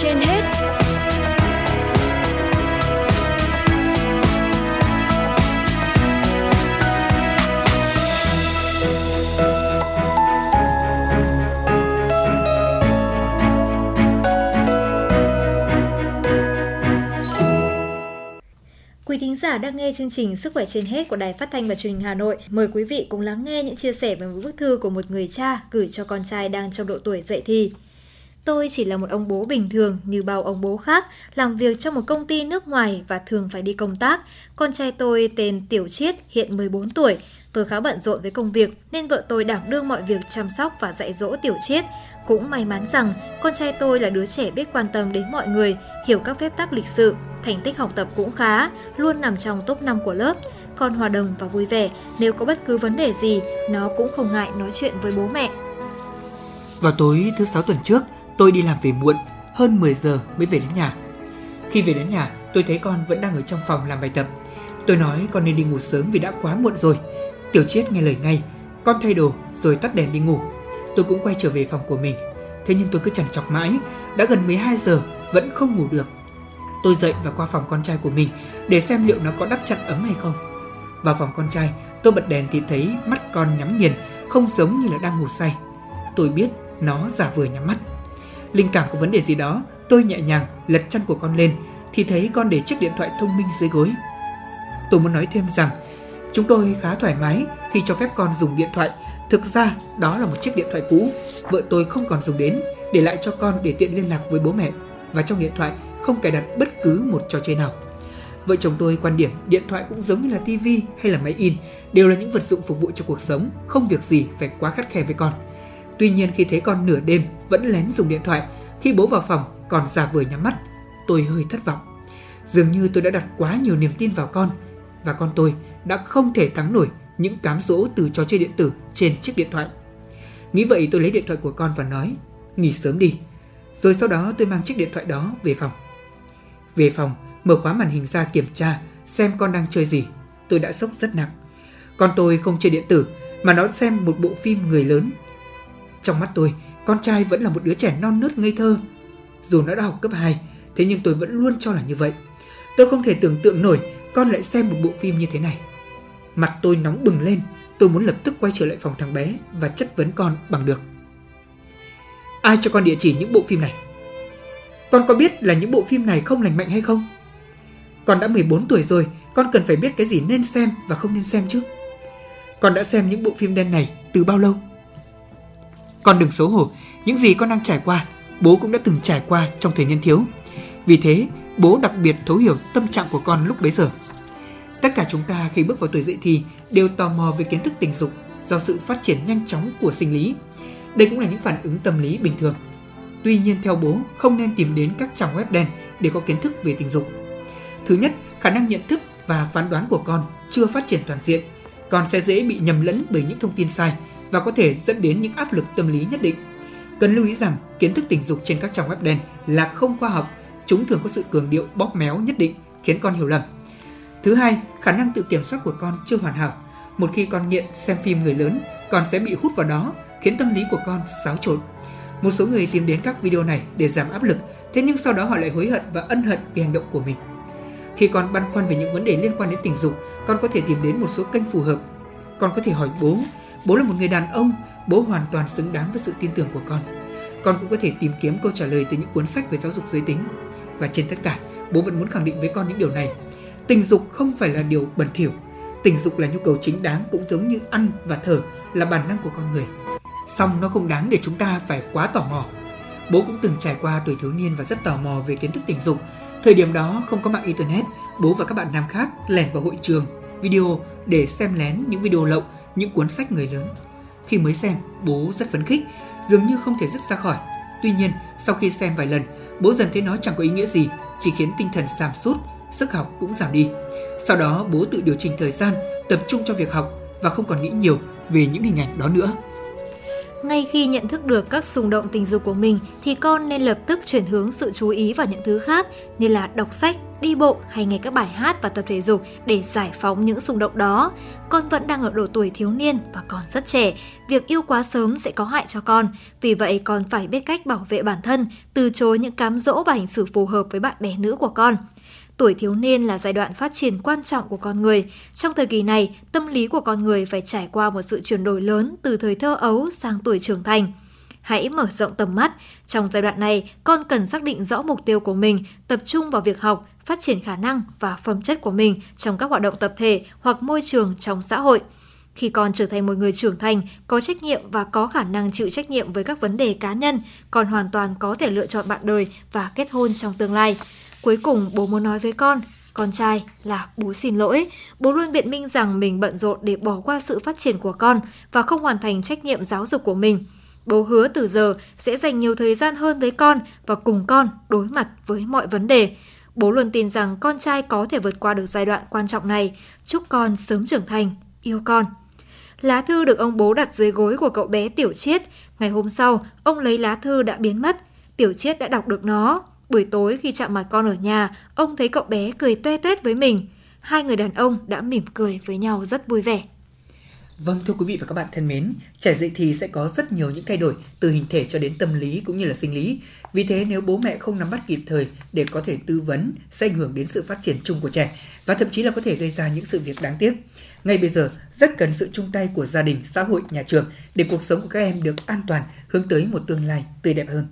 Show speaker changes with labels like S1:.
S1: trên hết
S2: Quý thính giả đang nghe chương trình Sức khỏe trên hết của Đài Phát thanh và Truyền hình Hà Nội. Mời quý vị cùng lắng nghe những chia sẻ về một bức thư của một người cha gửi cho con trai đang trong độ tuổi dậy thì. Tôi chỉ là một ông bố bình thường như bao ông bố khác, làm việc trong một công ty nước ngoài và thường phải đi công tác. Con trai tôi tên Tiểu Chiết, hiện 14 tuổi. Tôi khá bận rộn với công việc nên vợ tôi đảm đương mọi việc chăm sóc và dạy dỗ Tiểu Chiết. Cũng may mắn rằng con trai tôi là đứa trẻ biết quan tâm đến mọi người, hiểu các phép tắc lịch sự, thành tích học tập cũng khá, luôn nằm trong top 5 của lớp. Con hòa đồng và vui vẻ, nếu có bất cứ vấn đề gì, nó cũng không ngại nói chuyện với bố mẹ.
S3: Vào tối thứ sáu tuần trước, tôi đi làm về muộn, hơn 10 giờ mới về đến nhà. Khi về đến nhà, tôi thấy con vẫn đang ở trong phòng làm bài tập. Tôi nói con nên đi ngủ sớm vì đã quá muộn rồi. Tiểu Chiết nghe lời ngay, con thay đồ rồi tắt đèn đi ngủ. Tôi cũng quay trở về phòng của mình. Thế nhưng tôi cứ chẳng chọc mãi, đã gần 12 giờ vẫn không ngủ được. Tôi dậy và qua phòng con trai của mình để xem liệu nó có đắp chăn ấm hay không. Vào phòng con trai, tôi bật đèn thì thấy mắt con nhắm nghiền, không giống như là đang ngủ say. Tôi biết nó giả vờ nhắm mắt. Linh cảm có vấn đề gì đó, tôi nhẹ nhàng lật chăn của con lên thì thấy con để chiếc điện thoại thông minh dưới gối. Tôi muốn nói thêm rằng chúng tôi khá thoải mái khi cho phép con dùng điện thoại. Thực ra đó là một chiếc điện thoại cũ, vợ tôi không còn dùng đến, để lại cho con để tiện liên lạc với bố mẹ. Và trong điện thoại không cài đặt bất cứ một trò chơi nào. Vợ chồng tôi quan điểm điện thoại cũng giống như là tivi hay là máy in, đều là những vật dụng phục vụ cho cuộc sống, không việc gì phải quá khắt khe với con. Tuy nhiên khi thấy con nửa đêm vẫn lén dùng điện thoại, khi bố vào phòng còn giả vờ nhắm mắt, tôi hơi thất vọng. Dường như tôi đã đặt quá nhiều niềm tin vào con và con tôi đã không thể thắng nổi những cám dỗ từ trò chơi điện tử trên chiếc điện thoại. Nghĩ vậy tôi lấy điện thoại của con và nói, nghỉ sớm đi. Rồi sau đó tôi mang chiếc điện thoại đó về phòng. Về phòng, mở khóa màn hình ra kiểm tra xem con đang chơi gì. Tôi đã sốc rất nặng. Con tôi không chơi điện tử mà nó xem một bộ phim người lớn. Trong mắt tôi, con trai vẫn là một đứa trẻ non nớt ngây thơ. Dù nó đã học cấp 2, thế nhưng tôi vẫn luôn cho là như vậy. Tôi không thể tưởng tượng nổi con lại xem một bộ phim như thế này. Mặt tôi nóng bừng lên, tôi muốn lập tức quay trở lại phòng thằng bé và chất vấn con bằng được. Ai cho con địa chỉ những bộ phim này? Con có biết là những bộ phim này không lành mạnh hay không? Con đã 14 tuổi rồi, con cần phải biết cái gì nên xem và không nên xem chứ. Con đã xem những bộ phim đen này từ bao lâu? Con đừng xấu hổ, những gì con đang trải qua, bố cũng đã từng trải qua trong thời niên thiếu. Vì thế, bố đặc biệt thấu hiểu tâm trạng của con lúc bấy giờ. Tất cả chúng ta khi bước vào tuổi dậy thì đều tò mò về kiến thức tình dục do sự phát triển nhanh chóng của sinh lý. Đây cũng là những phản ứng tâm lý bình thường. Tuy nhiên theo bố, không nên tìm đến các trang web đen để có kiến thức về tình dục. Thứ nhất, khả năng nhận thức và phán đoán của con chưa phát triển toàn diện. Con sẽ dễ bị nhầm lẫn bởi những thông tin sai và có thể dẫn đến những áp lực tâm lý nhất định. Cần lưu ý rằng kiến thức tình dục trên các trang web đen là không khoa học, chúng thường có sự cường điệu bóp méo nhất định khiến con hiểu lầm. Thứ hai, khả năng tự kiểm soát của con chưa hoàn hảo. Một khi con nghiện xem phim người lớn, con sẽ bị hút vào đó, khiến tâm lý của con xáo trộn. Một số người tìm đến các video này để giảm áp lực, thế nhưng sau đó họ lại hối hận và ân hận vì hành động của mình. Khi con băn khoăn về những vấn đề liên quan đến tình dục, con có thể tìm đến một số kênh phù hợp. Con có thể hỏi bố, bố là một người đàn ông, bố hoàn toàn xứng đáng với sự tin tưởng của con. Con cũng có thể tìm kiếm câu trả lời từ những cuốn sách về giáo dục giới tính. Và trên tất cả, bố vẫn muốn khẳng định với con những điều này. Tình dục không phải là điều bẩn thỉu. Tình dục là nhu cầu chính đáng cũng giống như ăn và thở là bản năng của con người. Song nó không đáng để chúng ta phải quá tò mò. Bố cũng từng trải qua tuổi thiếu niên và rất tò mò về kiến thức tình dục. Thời điểm đó không có mạng internet, bố và các bạn nam khác lẻn vào hội trường, video để xem lén những video lậu, những cuốn sách người lớn. Khi mới xem, bố rất phấn khích, dường như không thể dứt ra khỏi. Tuy nhiên, sau khi xem vài lần, bố dần thấy nó chẳng có ý nghĩa gì, chỉ khiến tinh thần giảm sút, sức học cũng giảm đi. Sau đó bố tự điều chỉnh thời gian, tập trung cho việc học và không còn nghĩ nhiều về những hình ảnh đó nữa.
S2: Ngay khi nhận thức được các xung động tình dục của mình thì con nên lập tức chuyển hướng sự chú ý vào những thứ khác như là đọc sách, đi bộ hay nghe các bài hát và tập thể dục để giải phóng những xung động đó. Con vẫn đang ở độ tuổi thiếu niên và còn rất trẻ, việc yêu quá sớm sẽ có hại cho con. Vì vậy con phải biết cách bảo vệ bản thân, từ chối những cám dỗ và hành xử phù hợp với bạn bè nữ của con. Tuổi thiếu niên là giai đoạn phát triển quan trọng của con người. Trong thời kỳ này, tâm lý của con người phải trải qua một sự chuyển đổi lớn từ thời thơ ấu sang tuổi trưởng thành. Hãy mở rộng tầm mắt. Trong giai đoạn này, con cần xác định rõ mục tiêu của mình, tập trung vào việc học, phát triển khả năng và phẩm chất của mình trong các hoạt động tập thể hoặc môi trường trong xã hội. Khi con trở thành một người trưởng thành, có trách nhiệm và có khả năng chịu trách nhiệm với các vấn đề cá nhân, con hoàn toàn có thể lựa chọn bạn đời và kết hôn trong tương lai. Cuối cùng bố muốn nói với con, con trai là bố xin lỗi. Bố luôn biện minh rằng mình bận rộn để bỏ qua sự phát triển của con và không hoàn thành trách nhiệm giáo dục của mình. Bố hứa từ giờ sẽ dành nhiều thời gian hơn với con và cùng con đối mặt với mọi vấn đề. Bố luôn tin rằng con trai có thể vượt qua được giai đoạn quan trọng này. Chúc con sớm trưởng thành, yêu con. Lá thư được ông bố đặt dưới gối của cậu bé Tiểu Chiết. Ngày hôm sau, ông lấy lá thư đã biến mất. Tiểu Chiết đã đọc được nó. Buổi tối khi chạm mặt con ở nhà, ông thấy cậu bé cười toe toét với mình. Hai người đàn ông đã mỉm cười với nhau rất vui vẻ.
S3: Vâng thưa quý vị và các bạn thân mến, trẻ dậy thì sẽ có rất nhiều những thay đổi từ hình thể cho đến tâm lý cũng như là sinh lý. Vì thế nếu bố mẹ không nắm bắt kịp thời để có thể tư vấn sẽ ảnh hưởng đến sự phát triển chung của trẻ và thậm chí là có thể gây ra những sự việc đáng tiếc. Ngay bây giờ rất cần sự chung tay của gia đình, xã hội, nhà trường để cuộc sống của các em được an toàn hướng tới một tương lai tươi đẹp hơn.